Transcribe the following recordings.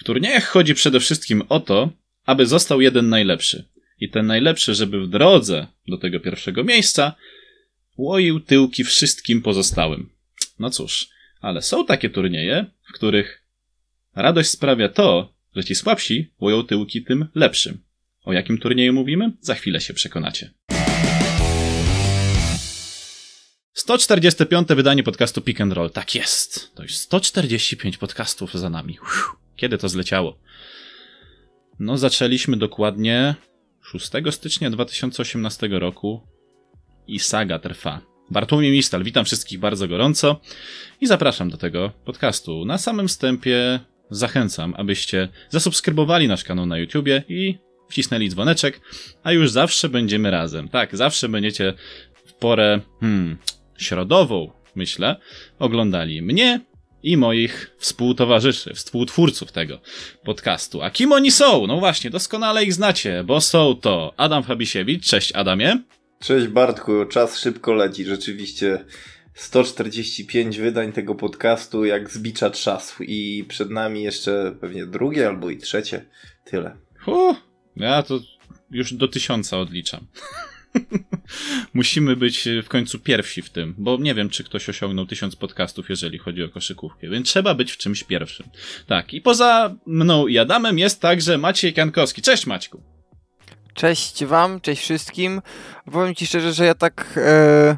W turniejach chodzi przede wszystkim o to, aby został jeden najlepszy. I ten najlepszy, żeby w drodze do tego pierwszego miejsca łoił tyłki wszystkim pozostałym. No cóż, ale są takie turnieje, w których radość sprawia to, że ci słabsi łoją tyłki tym lepszym. O jakim turnieju mówimy? Za chwilę się przekonacie. 145. wydanie podcastu Pick and Roll. Tak jest. To już 145 podcastów za nami. Uff, kiedy to zleciało? No, zaczęliśmy dokładnie 6 stycznia 2018 roku i saga trwa. Bartłomiej Mistal, witam wszystkich bardzo gorąco i zapraszam do tego podcastu. Na samym wstępie zachęcam, abyście zasubskrybowali nasz kanał na YouTubie i wcisnęli dzwoneczek, a już zawsze będziemy razem. Tak, zawsze będziecie w porę hmm, środową, myślę, oglądali mnie i moich współtowarzyszy, współtwórców tego podcastu. A kim oni są? No właśnie, doskonale ich znacie, bo są to Adam Fabisiewicz. Cześć Adamie. Cześć Bartku, czas szybko leci, rzeczywiście 145 wydań tego podcastu jak zbicza czasu i przed nami jeszcze pewnie drugie albo i trzecie, tyle. Huh, ja to już do tysiąca odliczam. Musimy być w końcu pierwsi w tym, bo nie wiem, czy ktoś osiągnął tysiąc podcastów, jeżeli chodzi o koszykówkę, więc trzeba być w czymś pierwszym. Tak, i poza mną i Adamem jest także Maciej Kankowski. Cześć Maćku! Cześć wam, cześć wszystkim. Powiem ci szczerze, że ja tak e,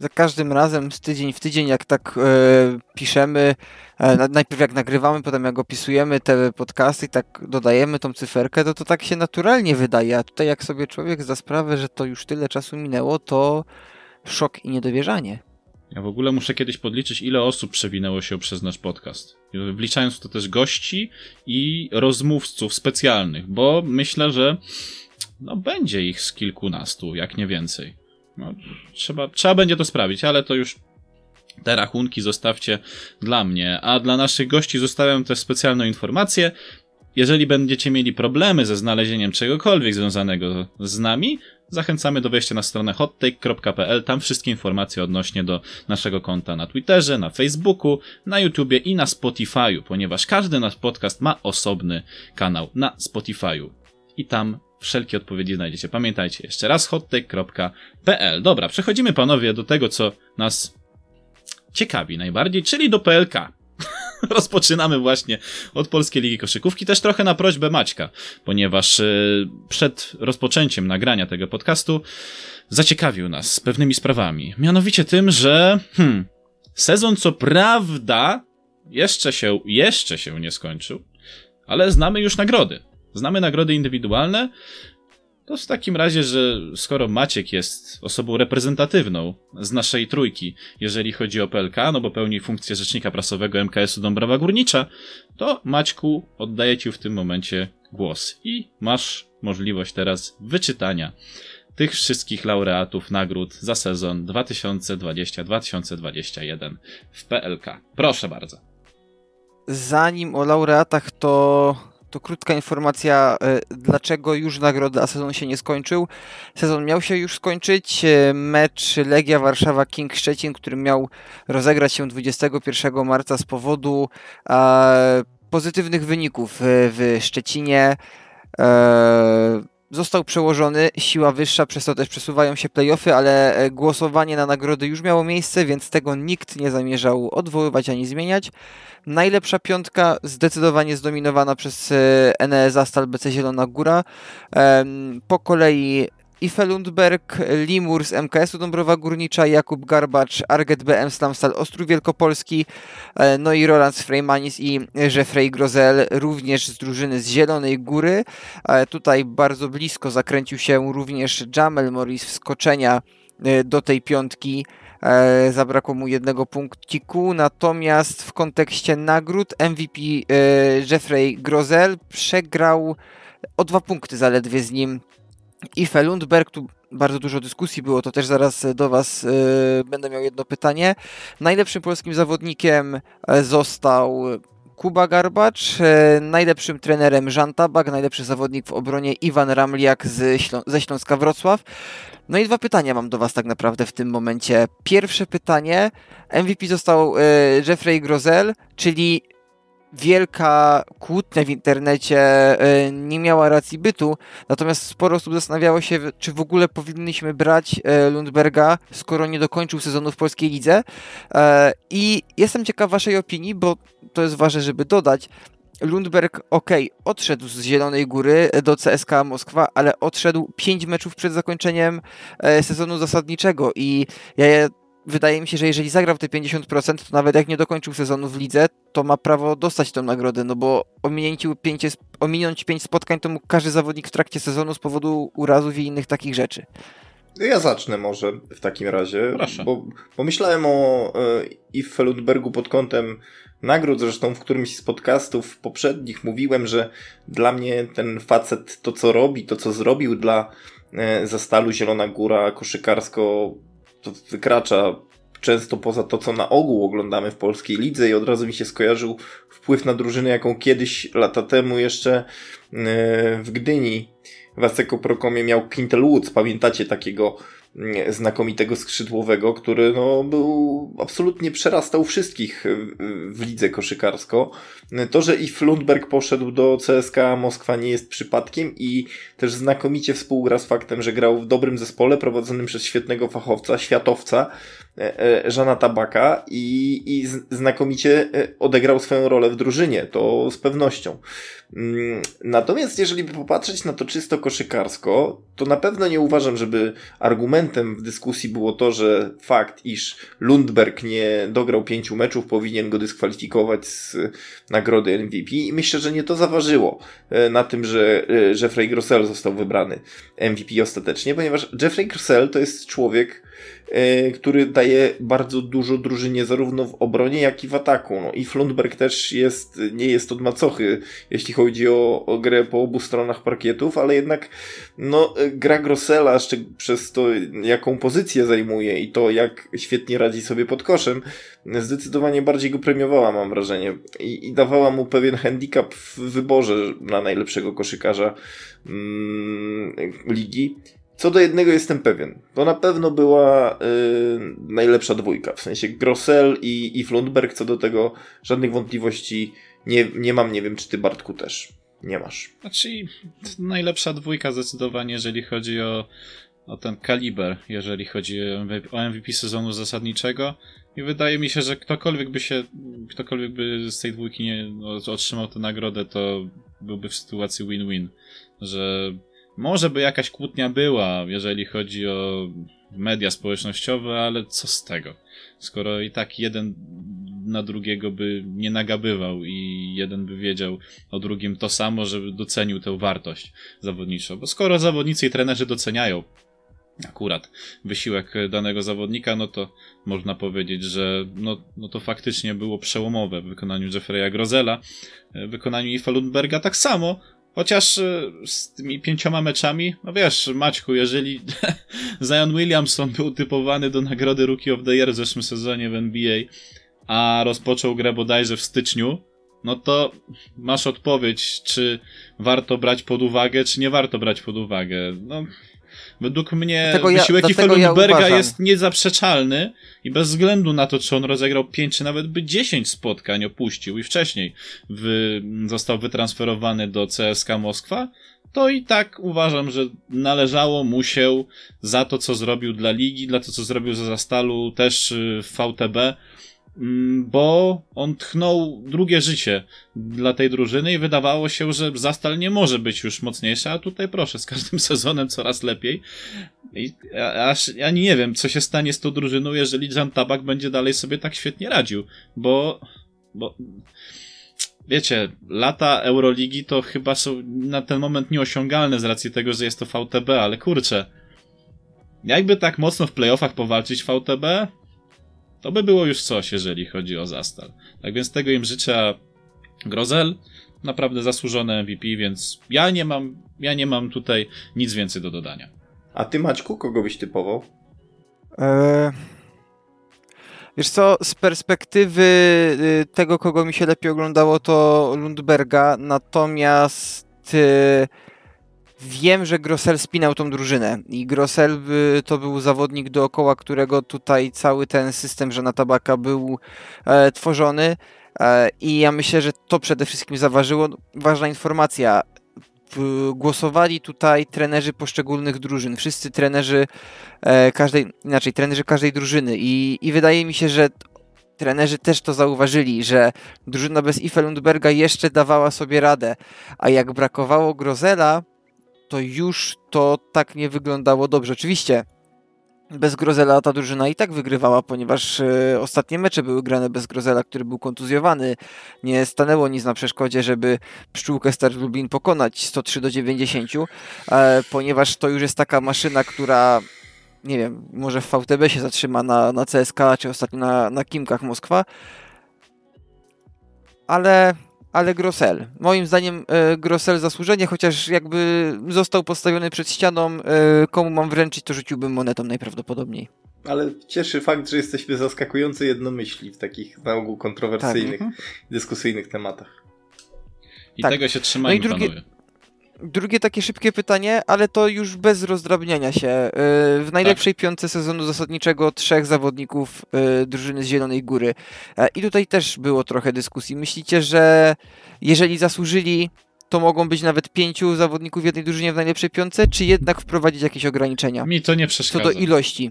za każdym razem z tydzień w tydzień, jak tak e, piszemy, e, najpierw jak nagrywamy, potem jak opisujemy te podcasty i tak dodajemy tą cyferkę, to to tak się naturalnie wydaje. A tutaj jak sobie człowiek zda sprawę, że to już tyle czasu minęło, to szok i niedowierzanie. Ja w ogóle muszę kiedyś podliczyć, ile osób przewinęło się przez nasz podcast. Wliczając w to też gości i rozmówców specjalnych, bo myślę, że no będzie ich z kilkunastu, jak nie więcej. No, trzeba, trzeba będzie to sprawić, ale to już te rachunki zostawcie dla mnie, a dla naszych gości zostawiam też specjalną informację. Jeżeli będziecie mieli problemy ze znalezieniem czegokolwiek związanego z nami, zachęcamy do wejścia na stronę hottake.pl. Tam wszystkie informacje odnośnie do naszego konta na Twitterze, na Facebooku, na YouTubie i na Spotify'u, ponieważ każdy nasz podcast ma osobny kanał na Spotify'u. I tam wszelkie odpowiedzi znajdziecie. Pamiętajcie jeszcze raz hottake.pl. Dobra, przechodzimy panowie do tego, co nas ciekawi najbardziej, czyli do PLK. Rozpoczynamy właśnie od Polskiej Ligi Koszykówki, też trochę na prośbę Maćka, ponieważ yy, przed rozpoczęciem nagrania tego podcastu zaciekawił nas pewnymi sprawami. Mianowicie tym, że hmm, sezon co prawda jeszcze się, jeszcze się nie skończył, ale znamy już nagrody. Znamy nagrody indywidualne, to w takim razie, że skoro Maciek jest osobą reprezentatywną z naszej trójki, jeżeli chodzi o PLK, no bo pełni funkcję rzecznika prasowego MKS-u Dąbrowa Górnicza, to Maćku oddaję Ci w tym momencie głos i masz możliwość teraz wyczytania tych wszystkich laureatów nagród za sezon 2020-2021 w PLK. Proszę bardzo. Zanim o laureatach, to to krótka informacja, e, dlaczego już nagrody, a sezon się nie skończył. Sezon miał się już skończyć. E, mecz Legia Warszawa King Szczecin, który miał rozegrać się 21 marca z powodu e, pozytywnych wyników w Szczecinie. Został przełożony, siła wyższa, przez to też przesuwają się playoffy, ale głosowanie na nagrody już miało miejsce, więc tego nikt nie zamierzał odwoływać ani zmieniać. Najlepsza piątka zdecydowanie zdominowana przez Enes Astal BC Zielona Góra. Po kolei Ife Lundberg, Limur z MKS-u Dąbrowa Górnicza, Jakub Garbacz, Arget BM Slamstal Ostrów Wielkopolski, e, no i Roland Freymanis i Jeffrey Grozel również z drużyny z Zielonej Góry. E, tutaj bardzo blisko zakręcił się również Jamel Morris wskoczenia e, do tej piątki zabrakło mu jednego punkciku, natomiast w kontekście nagród MVP Jeffrey Grozel przegrał o dwa punkty zaledwie z nim i Felundberg, tu bardzo dużo dyskusji było, to też zaraz do Was e, będę miał jedno pytanie. Najlepszym polskim zawodnikiem e, został Kuba Garbacz, e, najlepszym trenerem Żan Tabak, najlepszy zawodnik w obronie Iwan Ramliak z Ślą ze Śląska Wrocław. No i dwa pytania mam do Was tak naprawdę w tym momencie. Pierwsze pytanie, MVP został e, Jeffrey Grozel, czyli wielka kłótnia w internecie e, nie miała racji bytu, natomiast sporo osób zastanawiało się, czy w ogóle powinniśmy brać e, Lundberga, skoro nie dokończył sezonu w polskiej lidze. E, I jestem ciekaw waszej opinii, bo to jest ważne, żeby dodać. Lundberg, ok, odszedł z Zielonej Góry do CSK Moskwa, ale odszedł 5 meczów przed zakończeniem sezonu zasadniczego i ja wydaje mi się, że jeżeli zagrał te 50%, to nawet jak nie dokończył sezonu w lidze, to ma prawo dostać tę nagrodę, no bo pięć, ominąć 5 spotkań to mógł każdy zawodnik w trakcie sezonu z powodu urazów i innych takich rzeczy. Ja zacznę może w takim razie, Proszę. bo pomyślałem o e, Ife Lundbergu pod kątem nagród, zresztą w którymś z podcastów poprzednich mówiłem, że dla mnie ten facet to co robi, to co zrobił dla e, Zastalu Zielona Góra koszykarsko to wykracza często poza to, co na ogół oglądamy w polskiej lidze i od razu mi się skojarzył wpływ na drużynę, jaką kiedyś, lata temu jeszcze e, w Gdyni Waseko Prokomie miał Quintel Woods. Pamiętacie takiego znakomitego skrzydłowego, który no, był absolutnie przerastał wszystkich w lidze koszykarsko. To, że i Flundberg poszedł do CSK Moskwa nie jest przypadkiem i też znakomicie współgra z faktem, że grał w dobrym zespole prowadzonym przez świetnego fachowca, światowca, Żana Tabaka i, i znakomicie e, odegrał swoją rolę w drużynie, to z pewnością. Mm, natomiast jeżeli by popatrzeć na to czysto koszykarsko, to na pewno nie uważam, żeby argumentem w dyskusji było to, że fakt, iż Lundberg nie dograł pięciu meczów, powinien go dyskwalifikować z nagrody MVP i myślę, że nie to zaważyło e, na tym, że e, Jeffrey Grossell został wybrany MVP ostatecznie, ponieważ Jeffrey Grossell to jest człowiek, E, który daje bardzo dużo drużynie zarówno w obronie, jak i w ataku. No i Flundberg też jest, nie jest od macochy, jeśli chodzi o, o grę po obu stronach parkietów, ale jednak no, gra Grossela przez to, jaką pozycję zajmuje i to, jak świetnie radzi sobie pod koszem, zdecydowanie bardziej go premiowała, mam wrażenie. I, i dawała mu pewien handicap w wyborze na najlepszego koszykarza mm, ligi. Co do jednego jestem pewien. To na pewno była yy, najlepsza dwójka. W sensie Grossel i, i Flundberg. Co do tego żadnych wątpliwości nie, nie mam. Nie wiem, czy ty Bartku też nie masz. Znaczy, najlepsza dwójka zdecydowanie, jeżeli chodzi o, o ten kaliber, jeżeli chodzi o MVP sezonu zasadniczego. I wydaje mi się, że ktokolwiek by się, ktokolwiek by z tej dwójki nie otrzymał tę nagrodę, to byłby w sytuacji win-win. Że może by jakaś kłótnia była, jeżeli chodzi o media społecznościowe, ale co z tego? Skoro i tak jeden na drugiego by nie nagabywał i jeden by wiedział o drugim to samo, żeby docenił tę wartość zawodniczą. Bo skoro zawodnicy i trenerzy doceniają akurat wysiłek danego zawodnika, no to można powiedzieć, że no, no to faktycznie było przełomowe w wykonaniu Jeffrey'a Grozela, w wykonaniu Ifa Lundberga tak samo, Chociaż e, z tymi pięcioma meczami, no wiesz, Maćku, jeżeli Zion Williamson był typowany do nagrody Rookie of the Year w zeszłym sezonie w NBA, a rozpoczął grę bodajże w styczniu, no to masz odpowiedź, czy warto brać pod uwagę, czy nie warto brać pod uwagę. No, Według mnie dlatego wysiłek ja, Felunberga ja jest niezaprzeczalny i bez względu na to, czy on rozegrał 5 czy nawet by 10 spotkań opuścił i wcześniej wy, został wytransferowany do CSK Moskwa, to i tak uważam, że należało mu się za to, co zrobił dla ligi, dla to, co zrobił za Zastalu, też w VTB, bo on tchnął drugie życie dla tej drużyny i wydawało się, że Zastal nie może być już mocniejszy, a tutaj proszę, z każdym sezonem coraz lepiej. I aż ja nie wiem, co się stanie z tą drużyną, jeżeli Jan Tabak będzie dalej sobie tak świetnie radził, bo, bo wiecie, lata Euroligi to chyba są na ten moment nieosiągalne z racji tego, że jest to VTB, ale kurczę, jakby tak mocno w playoffach powalczyć VTB, to by było już coś, jeżeli chodzi o Zastal. Tak więc tego im życzę. Grozel, naprawdę zasłużone MVP, więc ja nie mam, ja nie mam tutaj nic więcej do dodania. A ty, Maćku, kogo byś typował? Eee... Wiesz co, z perspektywy y, tego, kogo mi się lepiej oglądało, to Lundberga, natomiast y, Wiem, że Grossel spinał tą drużynę i Grossel to był zawodnik dookoła którego tutaj cały ten system Żana Tabaka był e, tworzony. E, I ja myślę, że to przede wszystkim zaważyło. Ważna informacja. Głosowali tutaj trenerzy poszczególnych drużyn. Wszyscy trenerzy e, każdej, inaczej, trenerzy każdej drużyny. I, i wydaje mi się, że trenerzy też to zauważyli, że drużyna bez Ife Lundberga jeszcze dawała sobie radę, a jak brakowało Grozela, to już to tak nie wyglądało dobrze. Oczywiście bez Grozela ta drużyna i tak wygrywała, ponieważ e, ostatnie mecze były grane bez Grozela, który był kontuzjowany. Nie stanęło nic na przeszkodzie, żeby pszczółkę Start Lublin pokonać 103 do 90, e, ponieważ to już jest taka maszyna, która nie wiem, może w VTB się zatrzyma na, na CSK, czy ostatnio na, na Kimkach Moskwa. Ale, ale Grosel. Moim zdaniem e, Grosel zasłużenie, chociaż jakby został postawiony przed ścianą, e, komu mam wręczyć, to rzuciłbym monetą najprawdopodobniej. Ale cieszy fakt, że jesteśmy zaskakująco jednomyśli w takich na ogół kontrowersyjnych, tak. dyskusyjnych tematach. I tak. tego się trzymajmy, no i drugie, panowie. Drugie takie szybkie pytanie, ale to już bez rozdrabniania się. Y, w najlepszej tak. piątce sezonu zasadniczego trzech zawodników y, drużyny z Zielonej Góry. E, I tutaj też było trochę dyskusji. Myślicie, że jeżeli zasłużyli, to mogą być nawet pięciu zawodników w jednej drużynie w najlepszej piątce, czy jednak wprowadzić jakieś ograniczenia? Mi to nie przeszkadza. Co do ilości.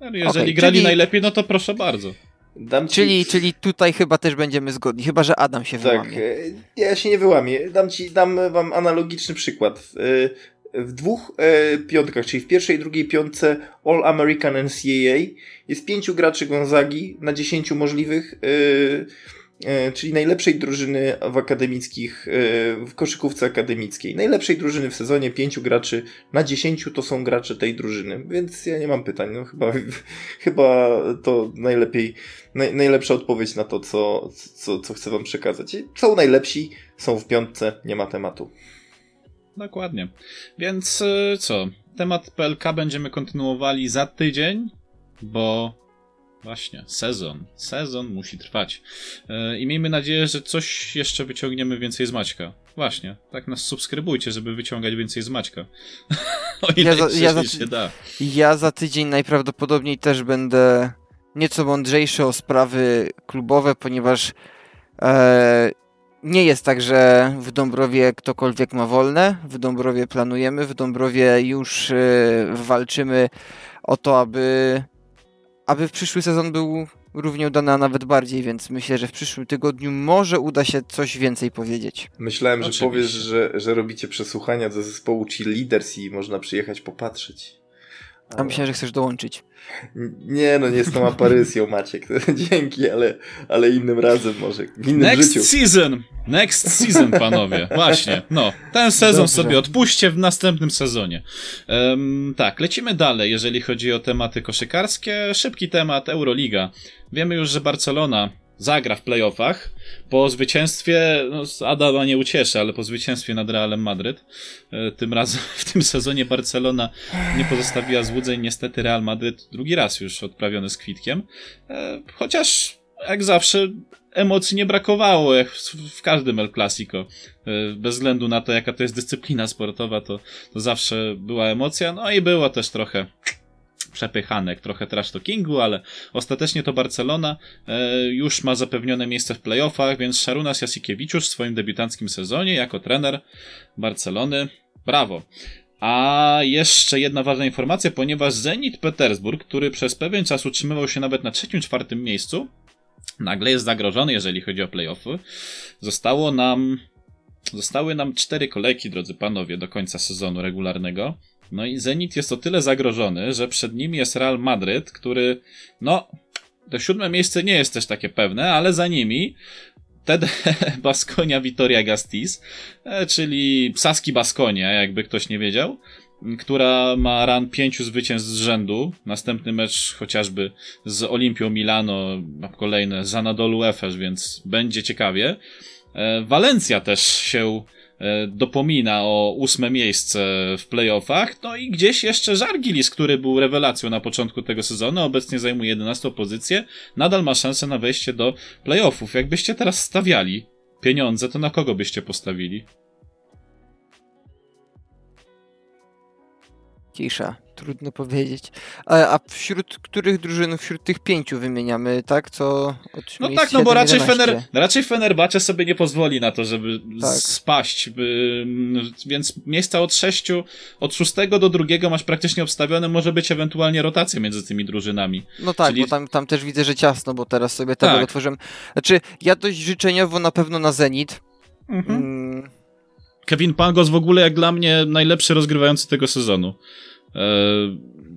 jeżeli okay, grali czyli... najlepiej, no to proszę bardzo. Dam ci... czyli, czyli tutaj chyba też będziemy zgodni, chyba że Adam się tak, wyłamie. E, ja się nie wyłamię. Dam, ci, dam wam analogiczny przykład. E, w dwóch e, piątkach, czyli w pierwszej i drugiej piątce All American NCAA jest pięciu graczy Gonzagi na dziesięciu możliwych czyli najlepszej drużyny w akademickich, e, w koszykówce akademickiej. Najlepszej drużyny w sezonie, pięciu graczy na dziesięciu to są gracze tej drużyny, więc ja nie mam pytań. No, chyba, chyba to najlepiej, naj, najlepsza odpowiedź na to, co, co, co chcę wam przekazać. Są najlepsi, są w piątce, nie ma tematu. Dokładnie. Więc e, co? Temat PLK będziemy kontynuowali za tydzień, bo Właśnie, sezon. Sezon musi trwać. E, I miejmy nadzieję, że coś jeszcze wyciągniemy więcej z Maćka. Właśnie, tak nas subskrybujcie, żeby wyciągać więcej z Maćka. o ile ja za, ja za, się da. Ja za tydzień najprawdopodobniej też będę nieco mądrzejszy o sprawy klubowe, ponieważ e, nie jest tak, że w Dąbrowie ktokolwiek ma wolne. W Dąbrowie planujemy, w Dąbrowie już e, walczymy o to, aby aby w przyszły sezon był równie udany, a nawet bardziej, więc myślę, że w przyszłym tygodniu może uda się coś więcej powiedzieć. Myślałem, Oczywiście. że powiesz, że, że robicie przesłuchania do zespołu Leaders i można przyjechać popatrzeć. A myślałem, że chcesz dołączyć. Nie, no nie jestem aparysją, Maciek. Dzięki, ale, ale innym razem może. W innym Next życiu. season! Next season, panowie. Właśnie. No, ten sezon Dobrze. sobie odpuśćcie w następnym sezonie. Um, tak, lecimy dalej, jeżeli chodzi o tematy koszykarskie. Szybki temat, Euroliga. Wiemy już, że Barcelona zagra w playoffach. Po zwycięstwie, no Adama nie ucieszy, ale po zwycięstwie nad Realem Madryt. E, tym razem w tym sezonie Barcelona nie pozostawiła złudzeń. Niestety Real Madryt drugi raz już odprawiony z kwitkiem. E, chociaż jak zawsze emocji nie brakowało, jak w każdym El Clasico. E, bez względu na to, jaka to jest dyscyplina sportowa, to, to zawsze była emocja. No i było też trochę przepychanek, trochę trash talkingu, ale ostatecznie to Barcelona e, już ma zapewnione miejsce w playoffach, więc Szarunas Jasikiewicz w swoim debiutanckim sezonie jako trener Barcelony. Brawo. A jeszcze jedna ważna informacja, ponieważ Zenit Petersburg, który przez pewien czas utrzymywał się nawet na trzecim, czwartym miejscu, nagle jest zagrożony, jeżeli chodzi o playoffy. Zostało nam Zostały nam cztery kolejki, drodzy panowie, do końca sezonu regularnego. No i Zenit jest o tyle zagrożony, że przed nim jest Real Madryt, który, no, to siódme miejsce nie jest też takie pewne, ale za nimi Ted Baskonia Vitoria Gastis, e, czyli Saski Baskonia, jakby ktoś nie wiedział, która ma ran pięciu zwycięstw z rzędu. Następny mecz chociażby z Olimpią Milano, kolejne z Anadolu Efes, więc będzie ciekawie. Walencja e, też się E, dopomina o ósme miejsce w playoffach. No i gdzieś jeszcze Żargilis, który był rewelacją na początku tego sezonu, obecnie zajmuje 11 pozycję, nadal ma szansę na wejście do playoffów. Jakbyście teraz stawiali pieniądze, to na kogo byście postawili? Cisza, trudno powiedzieć. A, a wśród których drużyn, wśród tych pięciu wymieniamy, tak? Co od No tak, no bo 7, raczej, 11. Fener, raczej Fenerbahce sobie nie pozwoli na to, żeby Tak. spaść. Więc miejsca od sześciu, od szóstego do drugiego masz praktycznie obstawione, może być ewentualnie rotacja między tymi drużynami. No tak, Czyli- bo tam, tam też widzę, że ciasno, bo teraz sobie tabelę Tak. otworzyłem. Znaczy, ja dość życzeniowo na pewno na Zenit. Mhm. Mm, Kevin Pangos w ogóle jak dla mnie najlepszy rozgrywający tego sezonu. E,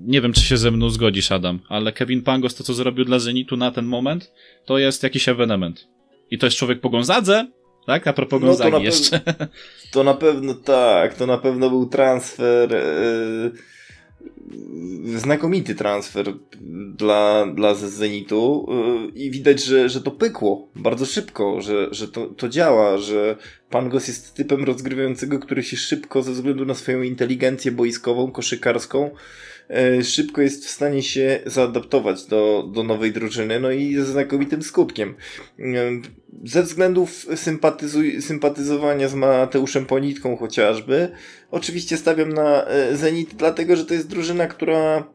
nie wiem, czy się ze mną zgodzisz, Adam, ale Kevin Pangos to, co zrobił dla Zenitu na ten moment, to jest jakiś ewenement. I to jest człowiek po Gonzadze, tak? A propos No to Gonzagi pewno- jeszcze. To na pewno tak, to na pewno był transfer. e, znakomity transfer dla, dla Zenitu e, i widać, że, że to pykło bardzo szybko, że, że to, to działa, że Pangos jest typem rozgrywającego, który się szybko ze względu na swoją inteligencję boiskową, koszykarską szybko jest w stanie się zaadaptować do, do nowej drużyny, no i ze znakomitym skutkiem. E, Ze względów sympatyzuj, sympatyzowania z Mateuszem Ponitką chociażby, oczywiście stawiam na e, Zenit, dlatego że to jest drużyna, która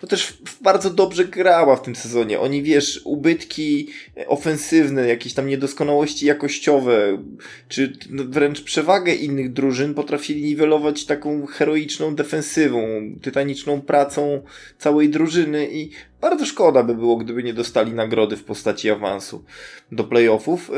to też bardzo dobrze grała w tym sezonie. Oni, wiesz, ubytki ofensywne, jakieś tam niedoskonałości jakościowe, czy no, wręcz przewagę innych drużyn potrafili niwelować taką heroiczną defensywą, tytaniczną pracą całej drużyny i bardzo szkoda by było, gdyby nie dostali nagrody w postaci awansu do playoffów. Y,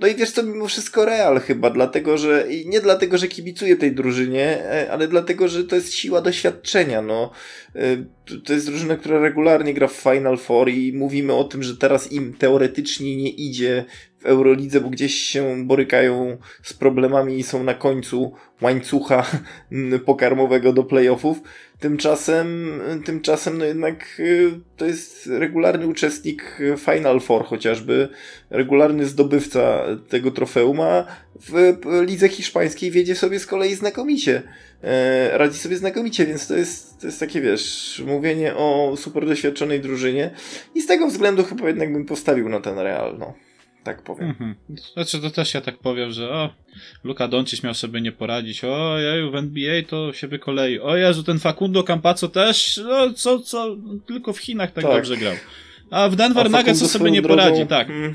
No i wiesz co, mimo wszystko Real chyba, dlatego że, nie dlatego, że kibicuję tej drużynie, e, ale dlatego, że to jest siła doświadczenia, no. Y, to- jest drużyna, która regularnie gra w Final Four i mówimy o tym, że teraz im teoretycznie nie idzie w Eurolidze, bo gdzieś się borykają z problemami i są na końcu łańcucha pokarmowego do playoffów. Tymczasem, tymczasem no jednak y, to jest regularny uczestnik Final Four chociażby, regularny zdobywca tego trofeum, a w lidze hiszpańskiej wiedzie sobie z kolei znakomicie. E, radzi sobie znakomicie, więc to jest, to jest takie, wiesz, mówienie o super doświadczonej drużynie i z tego względu chyba jednak bym postawił na ten Real, no. Tak powiem. Mhm. Znaczy, to też ja tak powiem, że o, Luka Doncic miał sobie nie poradzić, o jeju, w NBA to się wykolei, o Jezu, ten Facundo Campazzo też, no co, co, tylko w Chinach tak, Tak. dobrze grał. A w Denver Nuggets to sobie nie drogą, poradzi, tak. mm,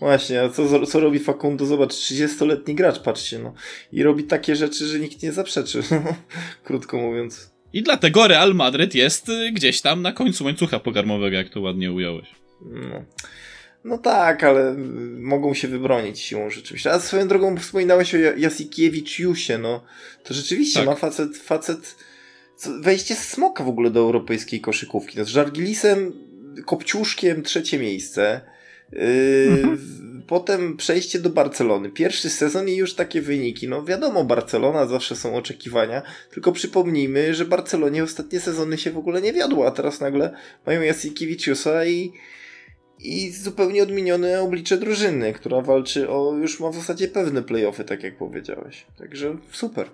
Właśnie, a co, co robi Facundo? Zobacz, 30-letni gracz, patrzcie, no. I robi takie rzeczy, że nikt nie zaprzeczy, krótko mówiąc. I dlatego Real Madryt jest y, gdzieś tam na końcu łańcucha pokarmowego, jak to ładnie ująłeś. No. No tak, ale mogą się wybronić siłą rzeczywiście. A swoją drogą wspominałeś o Ja- Jasikiewičiusie, no. To rzeczywiście Tak. ma facet, facet co, wejście z smoka w ogóle do europejskiej koszykówki. No, z Żargilisem, Kopciuszkiem trzecie miejsce. Yy, w- Potem przejście do Barcelony. Pierwszy sezon i już takie wyniki. No wiadomo, Barcelona zawsze są oczekiwania, tylko przypomnijmy, że Barcelonie ostatnie sezony się w ogóle nie wiodło, a teraz nagle mają Jasikiewičiusa i i zupełnie odmienione oblicze drużyny, która walczy o, już ma w zasadzie pewne playoffy, tak jak powiedziałeś. Także super.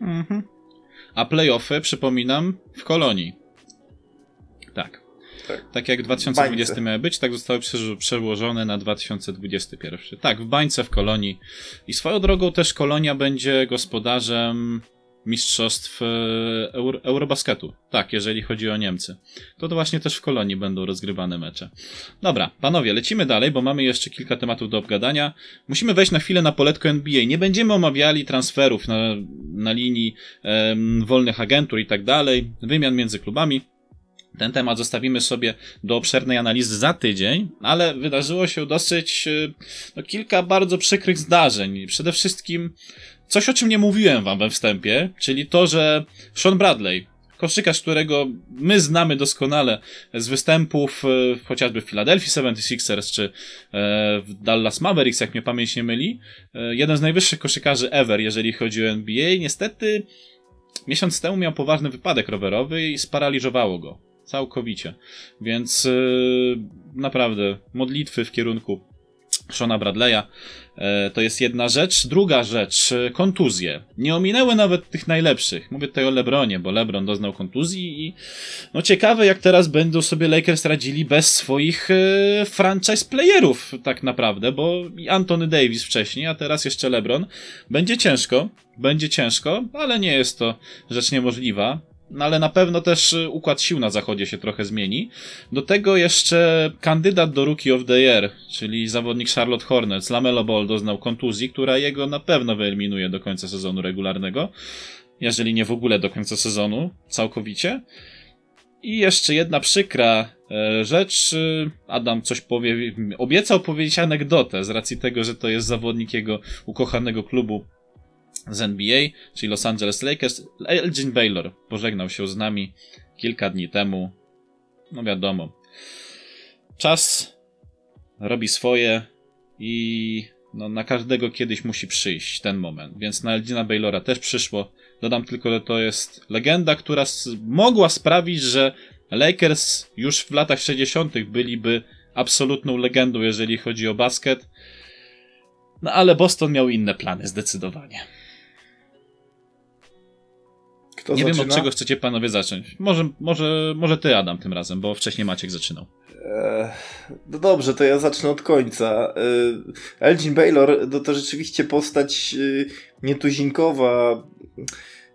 Mhm. A playoffy, przypominam, w Kolonii. Tak. Tak. Tak jak 2020 Bańce. miały być, tak zostały prze- przełożone na 2021. Tak, w bańce w Kolonii. I swoją drogą też Kolonia będzie gospodarzem mistrzostw e, Euro, Eurobasketu. Tak, jeżeli chodzi o Niemcy. To, to właśnie też w Kolonii będą rozgrywane mecze. Dobra, panowie, lecimy dalej, bo mamy jeszcze kilka tematów do obgadania. Musimy wejść na chwilę na poletko NBA. Nie będziemy omawiali transferów na, na linii em, wolnych agentur i tak dalej, wymian między klubami. Ten temat zostawimy sobie do obszernej analizy za tydzień, ale wydarzyło się dosyć e, no, kilka bardzo przykrych zdarzeń. Przede wszystkim coś, o czym nie mówiłem wam we wstępie, czyli to, że Sean Bradley, koszykarz, którego my znamy doskonale z występów e, chociażby w Philadelphia 76ers czy e, w Dallas Mavericks, jak mnie pamięć nie myli, e, jeden z najwyższych koszykarzy ever, jeżeli chodzi o NBA, niestety miesiąc temu miał poważny wypadek rowerowy i sparaliżowało go całkowicie. Więc yy, naprawdę modlitwy w kierunku Shona Bradley'a. E, to jest jedna rzecz. Druga rzecz, e, kontuzje. Nie ominęły nawet tych najlepszych. Mówię tutaj o LeBronie, bo LeBron doznał kontuzji i no ciekawe jak teraz będą sobie Lakers radzili bez swoich e, franchise playerów tak naprawdę, bo i Anthony Davis wcześniej, a teraz jeszcze LeBron. Będzie ciężko, będzie ciężko, ale nie jest to rzecz niemożliwa. No ale na pewno też y, układ sił na zachodzie się trochę zmieni. Do tego jeszcze kandydat do Rookie of the Year, czyli zawodnik Charlotte Hornets, Lamelo Ball doznał kontuzji, która jego na pewno wyeliminuje do końca sezonu regularnego. Jeżeli nie w ogóle do końca sezonu, całkowicie. I jeszcze jedna przykra e, rzecz. Y, Adam coś powie, obiecał powiedzieć anegdotę z racji tego, że to jest zawodnik jego ukochanego klubu z NBA, czyli Los Angeles Lakers. Elgin Baylor pożegnał się z nami kilka dni temu. No wiadomo. Czas robi swoje i no, na każdego kiedyś musi przyjść ten moment. Więc na Elgina Baylora też przyszło. Dodam tylko, że to jest legenda, która mogła sprawić, że Lakers już w latach 60. byliby absolutną legendą, jeżeli chodzi o basket. No ale Boston miał inne plany, zdecydowanie. Nie zaczyna? wiem, od czego chcecie panowie zacząć. Może, może, może ty, Adam, tym razem, bo wcześniej Maciek zaczynał. Eee, no dobrze, to ja zacznę od końca. Eee, Elgin Baylor to, to rzeczywiście postać e, nietuzinkowa.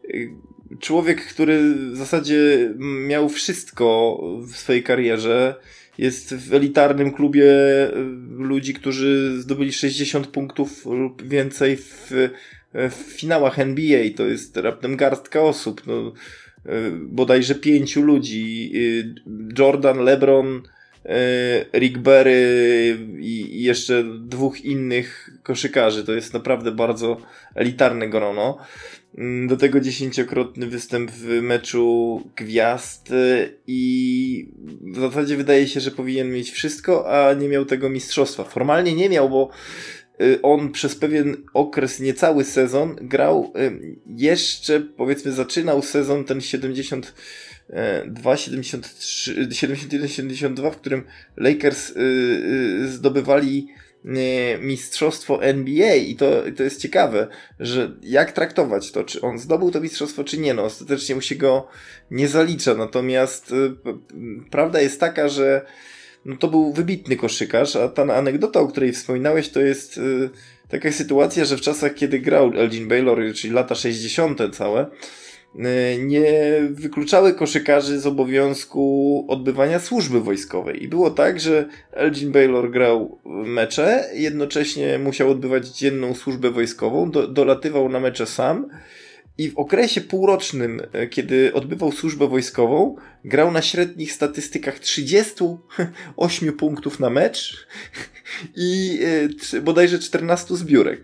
E, człowiek, który w zasadzie miał wszystko w swojej karierze. Jest w elitarnym klubie e, ludzi, którzy zdobyli 60 punktów lub więcej w w finałach NBA. To jest raptem garstka osób. No, e, bodajże pięciu ludzi. E, Jordan, LeBron, e, Rick Berry i jeszcze dwóch innych koszykarzy. To jest naprawdę bardzo elitarne grono. Mm, do tego dziesięciokrotny występ w meczu gwiazd i w zasadzie wydaje się, że powinien mieć wszystko, a nie miał tego mistrzostwa. Formalnie nie miał, bo on przez pewien okres, niecały sezon, grał y, jeszcze, powiedzmy, zaczynał sezon ten 72, 73, 71, 72, w którym Lakers y, zdobywali mistrzostwo NBA i to, to jest ciekawe, że jak traktować to, czy on zdobył to mistrzostwo, czy nie, no ostatecznie mu się go nie zalicza, natomiast prawda jest taka, że no to był wybitny koszykarz, a ta anegdota, o której wspominałeś, to jest y, taka sytuacja, że w czasach, kiedy grał Elgin Baylor, czyli lata 60. całe, y, nie wykluczały koszykarzy z obowiązku odbywania służby wojskowej. I było tak, że Elgin Baylor grał mecze, jednocześnie musiał odbywać dzienną służbę wojskową, do, dolatywał na mecze sam i w okresie półrocznym, e, kiedy odbywał służbę wojskową, grał na średnich statystykach 38 punktów na mecz i e, bodajże 14 zbiórek.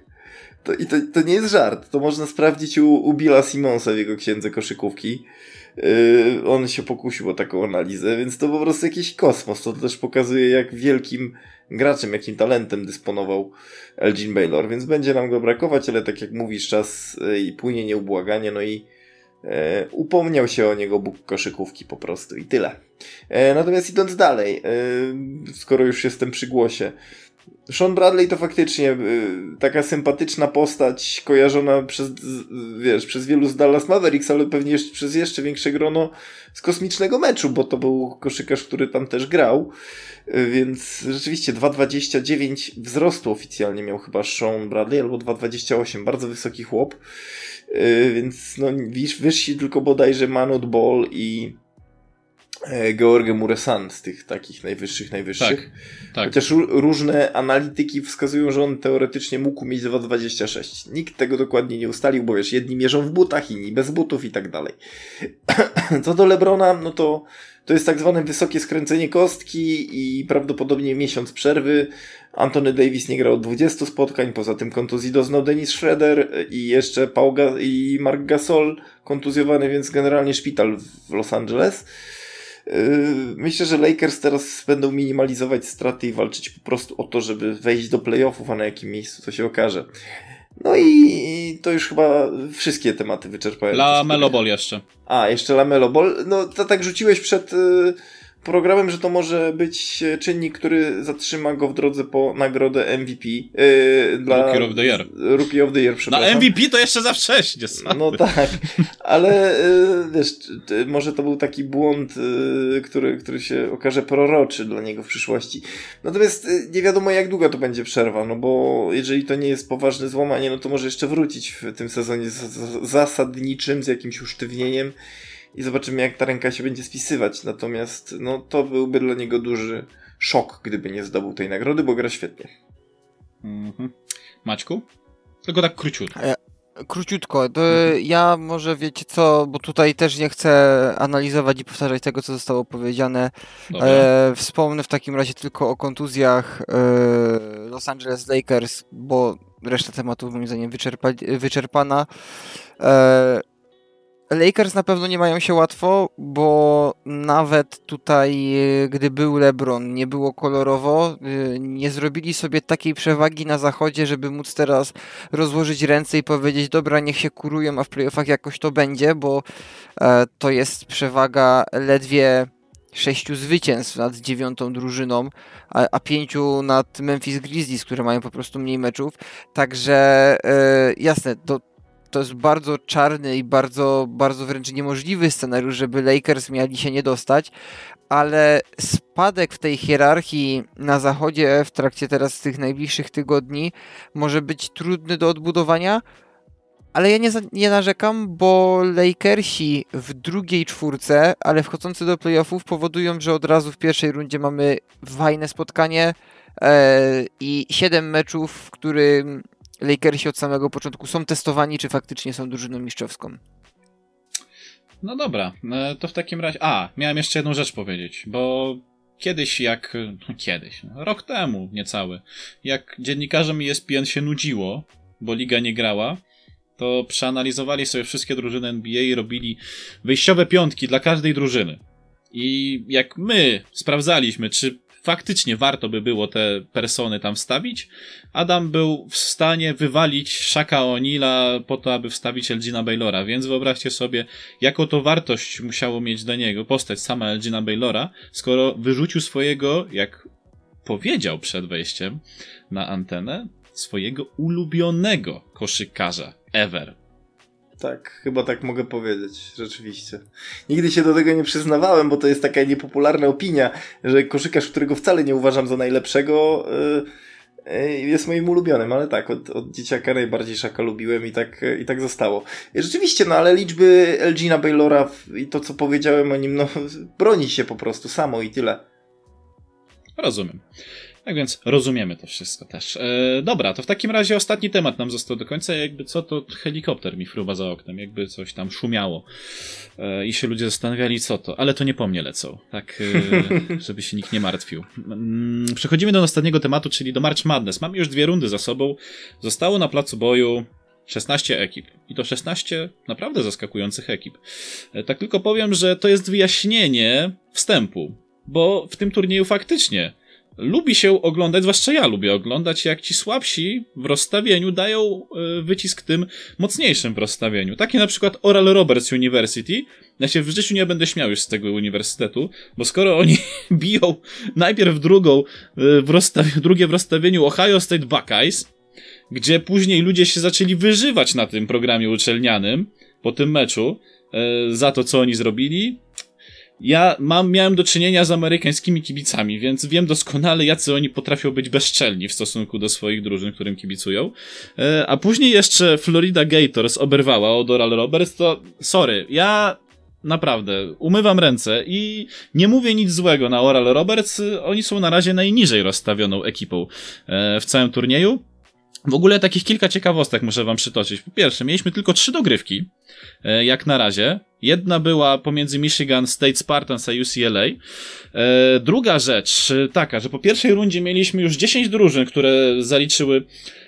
To, I to, to nie jest żart. To można sprawdzić u, u Billa Simonsa w jego księdze koszykówki. Yy, on się pokusił o taką analizę, więc to po prostu jakiś kosmos. To też pokazuje, jak wielkim graczem, jakim talentem dysponował Elgin Baylor, więc będzie nam go brakować, ale tak jak mówisz, czas e, i płynie nieubłaganie, no i e, upomniał się o niego Bóg koszykówki po prostu i tyle. E, natomiast idąc dalej, e, skoro już jestem przy głosie, Sean Bradley to faktycznie y, taka sympatyczna postać, kojarzona przez, wiesz, przez wielu z Dallas Mavericks, ale pewnie jeszcze, przez jeszcze większe grono z kosmicznego meczu, bo to był koszykarz, który tam też grał. Y, więc rzeczywiście 2,29 wzrostu oficjalnie miał chyba Sean Bradley, albo 2,28, bardzo wysoki chłop. Y, więc no, wyżsi tylko bodajże Manut Ball i George Muresan z tych takich najwyższych, najwyższych. Tak, tak. Chociaż różne analityki wskazują, że on teoretycznie mógł mieć 2,26. Nikt tego dokładnie nie ustalił, bo wiesz, jedni mierzą w butach, inni bez butów i tak dalej. Co do Lebrona, no to to jest tak zwane wysokie skręcenie kostki i prawdopodobnie miesiąc przerwy. Anthony Davis nie grał od 20 spotkań, poza tym kontuzji doznał Dennis Schroeder i jeszcze Paul Ga i Mark Gasol kontuzjowany, więc generalnie szpital w Los Angeles. Yy, myślę, że Lakers teraz będą minimalizować straty i walczyć po prostu o to, żeby wejść do playoffów, a na jakim miejscu to się okaże. No i to już chyba wszystkie tematy wyczerpałem. La Melo Ball jeszcze. A, jeszcze La Melo Ball. No to tak rzuciłeś przed, yy, programem, że to może być czynnik, który zatrzyma go w drodze po nagrodę MVP. Yy, dla Rookie of the Year. Rookie of the Year, przepraszam. Na MVP to jeszcze za wcześnie. No tak, ale yy, wiesz, może to był taki błąd, yy, który, który się okaże proroczy dla niego w przyszłości. Natomiast nie wiadomo jak długa to będzie przerwa, no bo jeżeli to nie jest poważne złamanie, no to może jeszcze wrócić w tym sezonie zasadniczym z jakimś usztywnieniem i zobaczymy, jak ta ręka się będzie spisywać. Natomiast no, to byłby dla niego duży szok, gdyby nie zdobył tej nagrody, bo gra świetnie. Mhm. Maćku? Tylko tak króciutko. Ja, króciutko. Mhm. Ja może wiecie co, bo tutaj też nie chcę analizować i powtarzać tego, co zostało powiedziane. E, wspomnę w takim razie tylko o kontuzjach e, Los Angeles Lakers, bo reszta tematów moim zdaniem wyczerpa, wyczerpana. E, Lakers na pewno nie mają się łatwo, bo nawet tutaj, e, gdy był LeBron, nie było kolorowo, e, nie zrobili sobie takiej przewagi na zachodzie, żeby móc teraz rozłożyć ręce i powiedzieć, dobra, niech się kurują, a w playoffach jakoś to będzie, bo e, to jest przewaga ledwie sześciu zwycięstw nad dziewiątą drużyną, a, a, pięciu nad Memphis Grizzlies, które mają po prostu mniej meczów. Także jasne, to to jest bardzo czarny i bardzo, bardzo wręcz niemożliwy scenariusz, żeby Lakers mieli się nie dostać, ale spadek w tej hierarchii na zachodzie w trakcie teraz tych najbliższych tygodni może być trudny do odbudowania, ale ja nie, nie narzekam, bo Lakersi w drugiej czwórce, ale wchodzący do playoffów powodują, że od razu w pierwszej rundzie mamy fajne spotkanie e, i siedem meczów, w którym Lakersi od samego początku są testowani, czy faktycznie są drużyną mistrzowską. No dobra, e, to w takim razie. A, miałem jeszcze jedną rzecz powiedzieć, bo kiedyś, jak. No kiedyś, no, rok temu niecały, jak dziennikarzom ESPN się nudziło, bo liga nie grała, to przeanalizowali sobie wszystkie drużyny NBA i robili wyjściowe piątki dla każdej drużyny. I jak my sprawdzaliśmy, czy faktycznie warto by było te persony tam wstawić. Adam był w stanie wywalić Shaka O'Neila po to, aby wstawić Elgina Baylora, więc wyobraźcie sobie, jaką to wartość musiało mieć dla niego postać sama Elgina Baylora, skoro wyrzucił swojego, jak powiedział przed wejściem na antenę, swojego ulubionego koszykarza ever. Tak, chyba tak mogę powiedzieć, rzeczywiście. Nigdy się do tego nie przyznawałem, bo to jest taka niepopularna opinia, że koszykarz, którego wcale nie uważam za najlepszego, yy, jest moim ulubionym, ale tak, od, od dzieciaka najbardziej Szaka lubiłem i tak, i tak zostało. Rzeczywiście, no ale liczby Elgina Baylora i to, co powiedziałem o nim, no broni się po prostu samo i tyle. Rozumiem. Tak więc rozumiemy to wszystko też. E, dobra, to w takim razie ostatni temat nam został do końca. Jakby co, to helikopter mi fruwa za oknem, jakby coś tam szumiało. E, I się ludzie zastanawiali, co to. Ale to nie po mnie lecą, tak, e, żeby się nikt nie martwił. Mm, przechodzimy do ostatniego tematu, czyli do March Madness. Mamy już dwie rundy za sobą. Zostało na placu boju 16 ekip. I to 16 naprawdę zaskakujących ekip. E, tak tylko powiem, że to jest wyjaśnienie wstępu. Bo w tym turnieju faktycznie lubi się oglądać, zwłaszcza ja lubię oglądać, jak ci słabsi w rozstawieniu dają e, wycisk tym mocniejszym w rozstawieniu. Takie na przykład Oral Roberts University. Ja się w życiu nie będę śmiał już z tego uniwersytetu, bo skoro oni biją najpierw drugą, e, w rozstawieniu, drugie w rozstawieniu Ohio State Buckeyes, gdzie później ludzie się zaczęli wyżywać na tym programie uczelnianym po tym meczu e, za to, co oni zrobili, ja mam, miałem do czynienia z amerykańskimi kibicami, więc wiem doskonale, jacy oni potrafią być bezczelni w stosunku do swoich drużyn, którym kibicują. E, a później jeszcze Florida Gators oberwała od Oral Roberts, to sorry, ja naprawdę umywam ręce i nie mówię nic złego na Oral Roberts, oni są na razie najniżej rozstawioną ekipą e, w całym turnieju. W ogóle takich kilka ciekawostek muszę wam przytoczyć. Po pierwsze, mieliśmy tylko trzy dogrywki, e, jak na razie. Jedna była pomiędzy Michigan State Spartans a UCLA. E, druga rzecz taka, że po pierwszej rundzie mieliśmy już 10 drużyn, które zaliczyły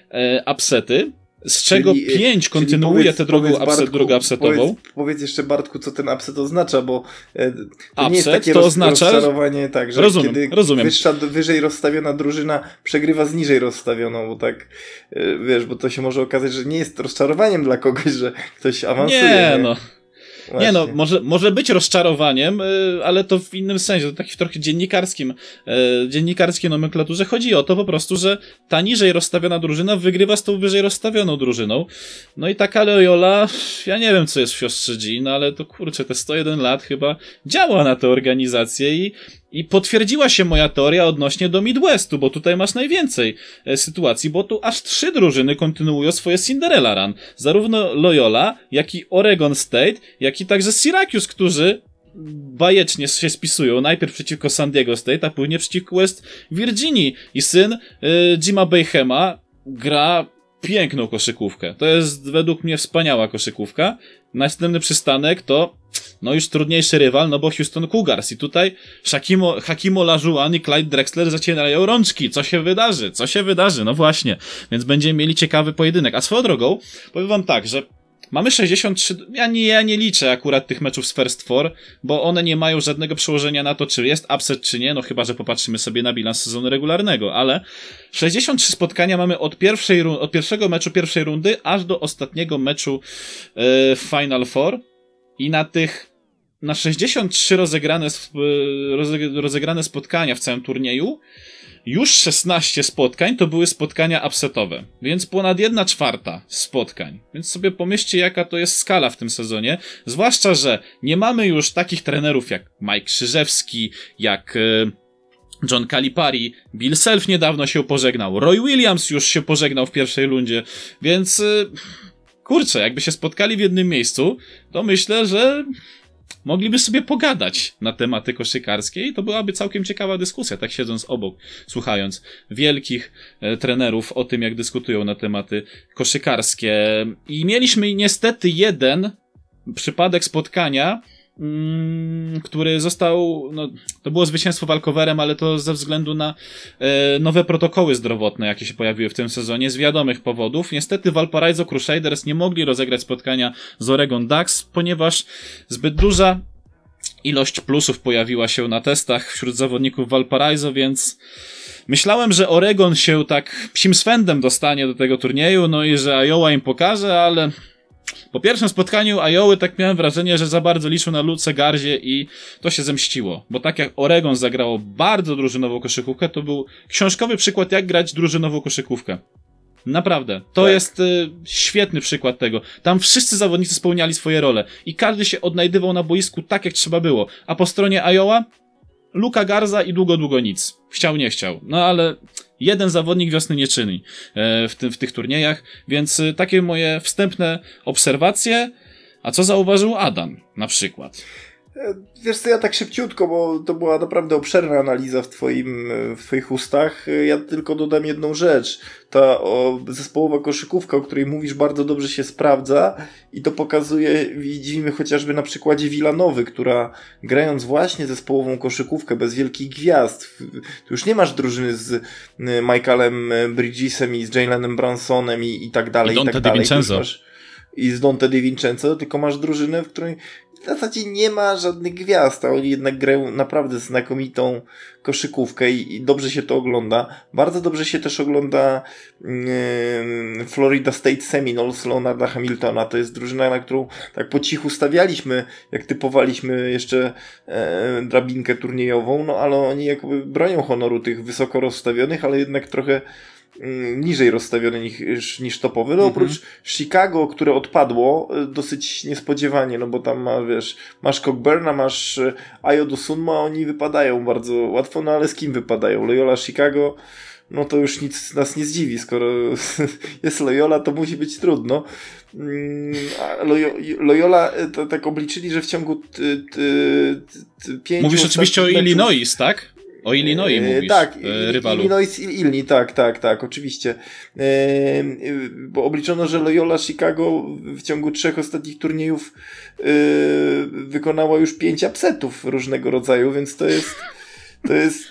e, upsety z czego czyli, e, pięć kontynuuje powiedz, tę drogę, upset, Bartku, drogę upsetową. Powiedz, powiedz, jeszcze Bartku, co ten upset oznacza, bo e, to upset, nie jest takie to roz, oznacza, rozczarowanie, tak, że rozumiem, kiedy rozumiem. Wyższa, wyżej rozstawiona drużyna przegrywa z niżej rozstawioną, bo tak, e, wiesz, bo to się może okazać, że nie jest rozczarowaniem dla kogoś, że ktoś awansuje. Nie, nie? no. Właśnie. Nie no, może, może być rozczarowaniem, y, ale to w innym sensie, to taki w trochę dziennikarskim, y, dziennikarskiej nomenklaturze. Chodzi o to po prostu, że ta niżej rozstawiona drużyna wygrywa z tą wyżej rozstawioną drużyną. No i taka Loyola, ja nie wiem co jest w siostrze G, no ale to kurczę, te 101 lat chyba działa na tę organizację i i potwierdziła się moja teoria odnośnie do Midwestu, bo tutaj masz najwięcej e, sytuacji, bo tu aż trzy drużyny kontynuują swoje Cinderella Run. Zarówno Loyola, jak i Oregon State, jak i także Syracuse, którzy bajecznie się spisują. Najpierw przeciwko San Diego State, a później przeciwko West Virginii. I syn y, Jima Bayhema gra piękną koszykówkę. To jest według mnie wspaniała koszykówka. Następny przystanek to no już trudniejszy rywal, no bo Houston Cougars i tutaj Hakimo, Hakimo Lajuan i Clyde Drexler zacierają rączki. Co się wydarzy? Co się wydarzy? No właśnie. Więc będziemy mieli ciekawy pojedynek. A swoją drogą, powiem wam tak, że Mamy 63. Ja nie, ja nie liczę akurat tych meczów z First Four, bo one nie mają żadnego przełożenia na to, czy jest upset, czy nie. No chyba, że popatrzymy sobie na bilans sezonu regularnego, ale 63 spotkania mamy od, pierwszej, od pierwszego meczu pierwszej rundy aż do ostatniego meczu yy, Final Four. I na tych na 63 rozegrane, rozegrane spotkania w całym turnieju już 16 spotkań to były spotkania upsetowe, więc ponad 1 czwarta spotkań. Więc sobie pomyślcie, jaka to jest skala w tym sezonie. Zwłaszcza, że nie mamy już takich trenerów jak Mike Krzyżewski, jak e, John Calipari, Bill Self niedawno się pożegnał, Roy Williams już się pożegnał w pierwszej rundzie, więc e, kurczę, jakby się spotkali w jednym miejscu, to myślę, że mogliby sobie pogadać na tematy koszykarskie i to byłaby całkiem ciekawa dyskusja, tak siedząc obok, słuchając wielkich e, trenerów o tym, jak dyskutują na tematy koszykarskie. I mieliśmy niestety jeden przypadek spotkania, który został, no, to było zwycięstwo walkowerem, ale to ze względu na e, nowe protokoły zdrowotne, jakie się pojawiły w tym sezonie, z wiadomych powodów. Niestety Valparaiso Crusaders nie mogli rozegrać spotkania z Oregon Ducks, ponieważ zbyt duża ilość plusów pojawiła się na testach wśród zawodników Valparaiso, więc myślałem, że Oregon się tak psim swędem dostanie do tego turnieju, no i że Iowa im pokaże, ale po pierwszym spotkaniu Ioły tak miałem wrażenie, że za bardzo liczył na Luce Garzie i to się zemściło. Bo tak jak Oregon zagrało bardzo drużynową koszykówkę, to był książkowy przykład jak grać drużynową koszykówkę. Naprawdę. To tak. jest y, świetny przykład tego. Tam wszyscy zawodnicy spełniali swoje role i każdy się odnajdywał na boisku tak, jak trzeba było. A po stronie Iowa Luka Garza i długo, długo nic. Chciał, nie chciał. No ale jeden zawodnik wiosny nie czyni e, w, tym, w tych turniejach, więc e, takie moje wstępne obserwacje. A co zauważył Adam na przykład? E, wiesz co, ja tak szybciutko, bo to była naprawdę obszerna analiza w, twoim, w twoich ustach. Ja tylko dodam jedną rzecz. Ta o, zespołowa koszykówka, o której mówisz, bardzo dobrze się sprawdza i to pokazuje, widzimy chociażby na przykładzie Wilanowy, która grając właśnie zespołową koszykówkę bez wielkich gwiazd, tu już nie masz drużyny z Michaelem Bridgesem i z Jalenem Bransonem i, i tak dalej. I, i tak dalej. i z Dante Di Vincenzo, tylko masz drużynę, w której w zasadzie nie ma żadnych gwiazd, a oni jednak grają naprawdę znakomitą koszykówkę i, i dobrze się to ogląda. Bardzo dobrze się też ogląda yy, Florida State Seminoles Leonarda Hamiltona. To jest drużyna, na którą tak po cichu stawialiśmy, jak typowaliśmy jeszcze e, drabinkę turniejową, no ale oni jakby bronią honoru tych wysoko rozstawionych, ale jednak trochę niżej rozstawiony niż, niż topowy. No oprócz mhm. Chicago, które odpadło y, dosyć niespodziewanie, no bo tam ma, wiesz, masz Cockburna, masz y, Ayo Dosunma, oni wypadają bardzo łatwo, no ale z kim wypadają? Loyola Chicago, no to już nic nas nie zdziwi, skoro jest Loyola, to musi być trudno. Mm, Loyola y, tak obliczyli, że w ciągu pięciu... Mówisz oczywiście o Illinois, tak? O Illinois e, mówisz, tak, e, rywalu. Illinois Ilni, tak, tak, tak, oczywiście. E, bo obliczono, że Loyola Chicago w ciągu trzech ostatnich turniejów wykonała już pięć upsetów różnego rodzaju, więc to jest to jest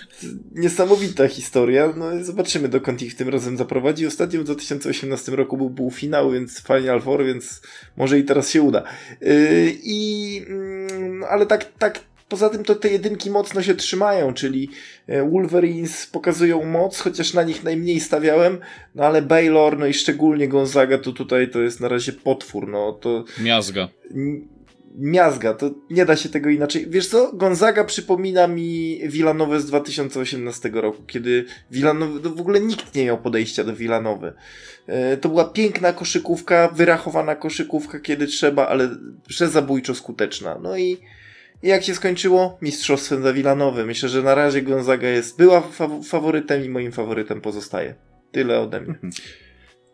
niesamowita historia. No zobaczymy, dokąd ich tym razem zaprowadzi. Ostatnio w 2018 roku był półfinał, więc Final Four, więc może i teraz się uda. I, mm, ale tak, tak, Poza tym to te jedynki mocno się trzymają, czyli e, Wolverines pokazują moc, chociaż na nich najmniej stawiałem, no ale Baylor, no i szczególnie Gonzaga to tutaj to jest na razie potwór, no to... Miazga. miazga, to nie da się tego inaczej. Wiesz co, Gonzaga przypomina mi Villanowę z 2018 roku, kiedy Villanowy, no w ogóle nikt nie miał podejścia do Villanowy. E, to była piękna koszykówka, wyrachowana koszykówka, kiedy trzeba, ale przezabójczo skuteczna. No i i jak się skończyło? Mistrzostwem za Villanowy. Myślę, że na razie Gonzaga jest, była faworytem i moim faworytem pozostaje. Tyle ode mnie. Mhm.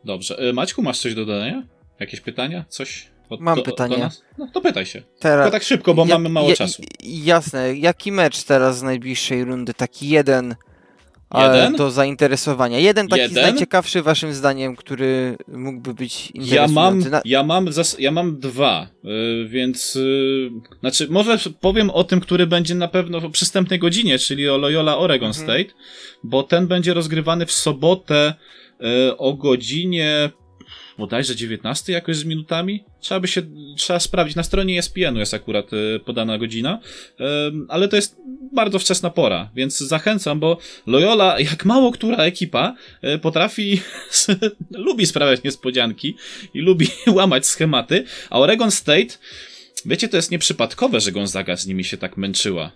Dobrze. E, Maćku, masz coś do dodania? Jakieś pytania? Coś? Od, Mam do, pytanie. Do no to pytaj się. Teraz, Tylko tak szybko, bo ja, mamy mało ja, czasu. Jasne. Jaki mecz teraz z najbliższej rundy? Taki jeden Jeden? do zainteresowania. Jeden taki Jeden? najciekawszy waszym zdaniem, który mógłby być interesujący. Ja mam, ja mam, ja mam dwa, yy, więc yy, znaczy może powiem o tym, który będzie na pewno w przystępnej godzinie, czyli o Loyola Oregon mhm. State, bo ten będzie rozgrywany w sobotę yy, o godzinie bodajże 19 jakoś z minutami. Trzeba by się, trzeba sprawdzić. Na stronie ESPN-u jest akurat e, podana godzina, ale to jest bardzo wczesna pora, więc zachęcam, bo Loyola, jak mało która ekipa, e, potrafi, lubi sprawiać niespodzianki i lubi łamać schematy, a Oregon State Wiecie, to jest nieprzypadkowe, że Gonzaga z nimi się tak męczyła e,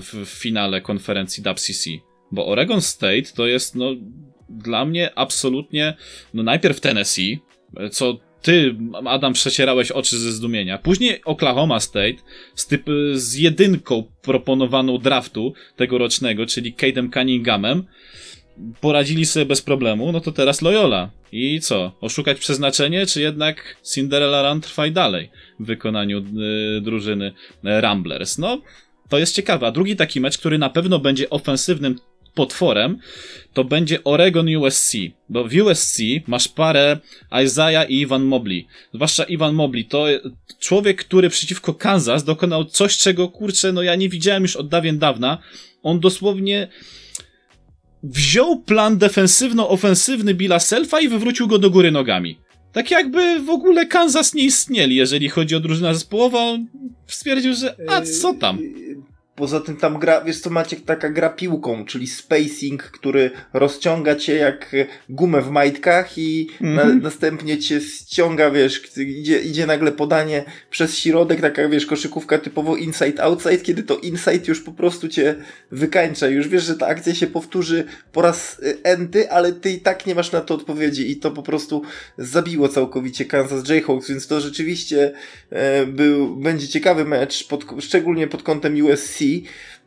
w finale konferencji WCC, bo Oregon State to jest no, dla mnie absolutnie, no najpierw Tennessee, co ty, Adam, przecierałeś oczy ze zdumienia. Później Oklahoma State z, typ, z jedynką proponowaną draftu tegorocznego, czyli Cade'em Cunninghamem, poradzili sobie bez problemu, no to teraz Loyola. I co? Oszukać przeznaczenie, czy jednak Cinderella Run trwa i dalej w wykonaniu y, drużyny Ramblers? No, to jest ciekawe. A drugi taki mecz, który na pewno będzie ofensywnym potworem, to będzie Oregon USC, bo w USC masz parę Isaiah i Ivan Mobley. Zwłaszcza Ivan Mobley, to człowiek, który przeciwko Kansas dokonał coś, czego kurczę, no ja nie widziałem już od dawien dawna. On dosłownie wziął plan defensywno-ofensywny Billa Selfa i wywrócił go do góry nogami. Tak jakby w ogóle Kansas nie istnieli, jeżeli chodzi o drużynę zespołową. Stwierdził, że a co tam? Poza tym tam gra, wiesz co Maciek, taka gra piłką, czyli spacing, który rozciąga cię jak gumę w majtkach i mm -hmm. na, mhm. następnie cię ściąga, wiesz, idzie, idzie nagle podanie przez środek, taka wiesz, koszykówka typowo inside-outside, kiedy to inside już po prostu cię wykańcza. Już wiesz, że ta akcja się powtórzy po raz y, enty, ale ty i tak nie masz na to odpowiedzi i to po prostu zabiło całkowicie Kansas Jayhawks, więc to rzeczywiście e, był, będzie ciekawy mecz, pod, szczególnie pod kątem USC,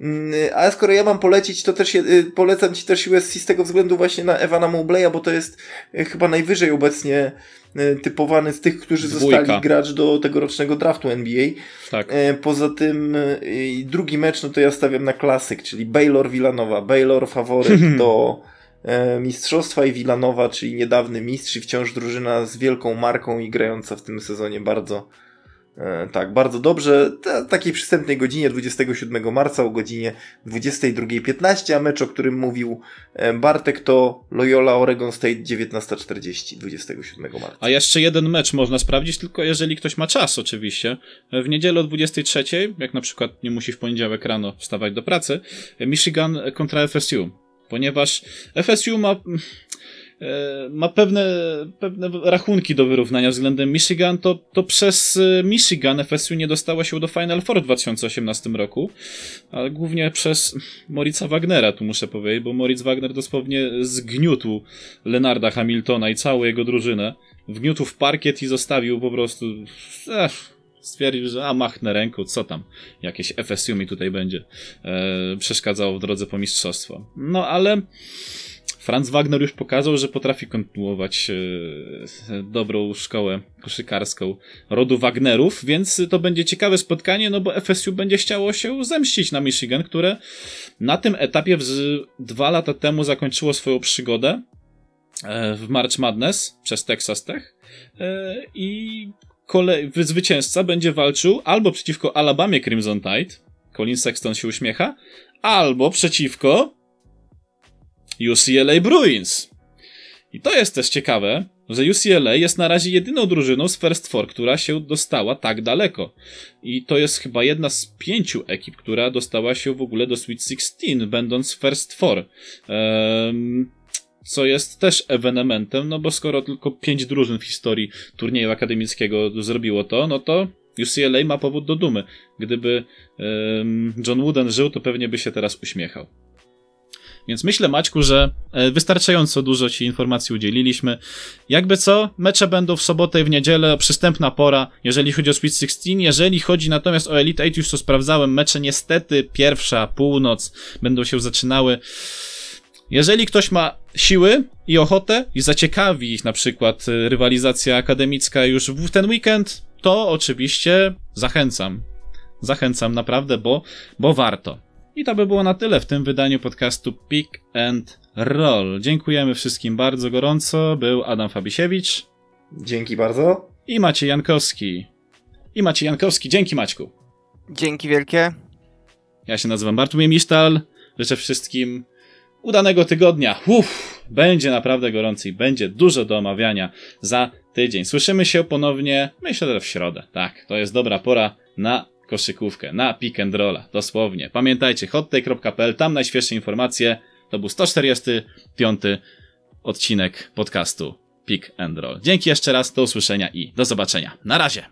Mm, a skoro ja mam polecić, to też y, polecam Ci też USC z tego względu właśnie na Evana Mobleya, bo to jest y, chyba najwyżej obecnie y, typowany z tych, którzy Dwójka. zostali gracz do tegorocznego draftu NBA. Tak. Poza tym drugi mecz, no to ja stawiam na klasyk, czyli Baylor Villanova. Baylor faworyt do mistrzostwa i Villanova, czyli niedawny mistrz i wciąż drużyna z wielką marką i grająca w tym sezonie bardzo E, tak, bardzo dobrze. W takiej przystępnej godzinie 27 marca o godzinie 22.15, a mecz, o którym mówił e, Bartek, to Loyola Oregon State 19.40 27 marca. A jeszcze jeden mecz można sprawdzić, tylko jeżeli ktoś ma czas oczywiście. W niedzielę o 23.00, jak na przykład nie musi w poniedziałek rano wstawać do pracy, Michigan kontra FSU. Ponieważ FSU ma E, ma pewne, pewne rachunki do wyrównania względem Michigan, to, to przez e, Michigan FSU nie dostała się do Final Four w 2018 roku, ale głównie przez Moritza Wagnera, tu muszę powiedzieć, bo Moritz Wagner dosłownie zgniótł Lenarda Hamiltona i całą jego drużynę, wgniótł w parkiet i zostawił po prostu... Ech, stwierdził, że a machnę ręką, co tam, jakieś FSU mi tutaj będzie e, przeszkadzało w drodze po mistrzostwo. No ale Franz Wagner już pokazał, że potrafi kontynuować e, dobrą szkołę koszykarską rodu Wagnerów, więc to będzie ciekawe spotkanie, no bo FSU będzie chciało się zemścić na Michigan, które na tym etapie dwa lata temu zakończyło swoją przygodę e, w March Madness przez Texas Tech e, i kolej, zwycięzca będzie walczył albo przeciwko Alabamie Crimson Tide, Colin Sexton się uśmiecha, albo przeciwko UCLA Bruins. I to jest też ciekawe, że UCLA jest na razie jedyną drużyną z First Four, która się dostała tak daleko. I to jest chyba jedna z pięciu ekip, która dostała się w ogóle do Sweet 16, będąc First Four. Um, co jest też ewenementem, no bo skoro tylko pięć drużyn w historii turnieju akademickiego zrobiło to, no to UCLA ma powód do dumy. Gdyby um, John Wooden żył, to pewnie by się teraz uśmiechał. Więc myślę, Maćku, że e, wystarczająco dużo Ci informacji udzieliliśmy. Jakby co, mecze będą w sobotę i w niedzielę, przystępna pora, jeżeli chodzi o Sweet 16. Jeżeli chodzi natomiast o Elite 8, już to sprawdzałem, mecze niestety pierwsza, północ będą się zaczynały. Jeżeli ktoś ma siły i ochotę i zaciekawi ich na przykład e, rywalizacja akademicka już w ten weekend, to oczywiście zachęcam. Zachęcam naprawdę, bo, bo warto. I to by było na tyle w tym wydaniu podcastu Pick and Roll. Dziękujemy wszystkim bardzo gorąco. Był Adam Fabisiewicz. Dzięki bardzo. I Maciej Jankowski. I Maciej Jankowski. Dzięki Maćku. Dzięki wielkie. Ja się nazywam Bartłomiej Misztal. Życzę wszystkim udanego tygodnia. Uff, będzie naprawdę gorący i będzie dużo do omawiania za tydzień. Słyszymy się ponownie, myślę, że w środę. Tak, to jest dobra pora na koszykówkę, na pick and rolla, dosłownie. Pamiętajcie, hottake.pl, tam najświeższe informacje. To był 145 odcinek podcastu Pick and Roll. Dzięki jeszcze raz, do usłyszenia i do zobaczenia. Na razie!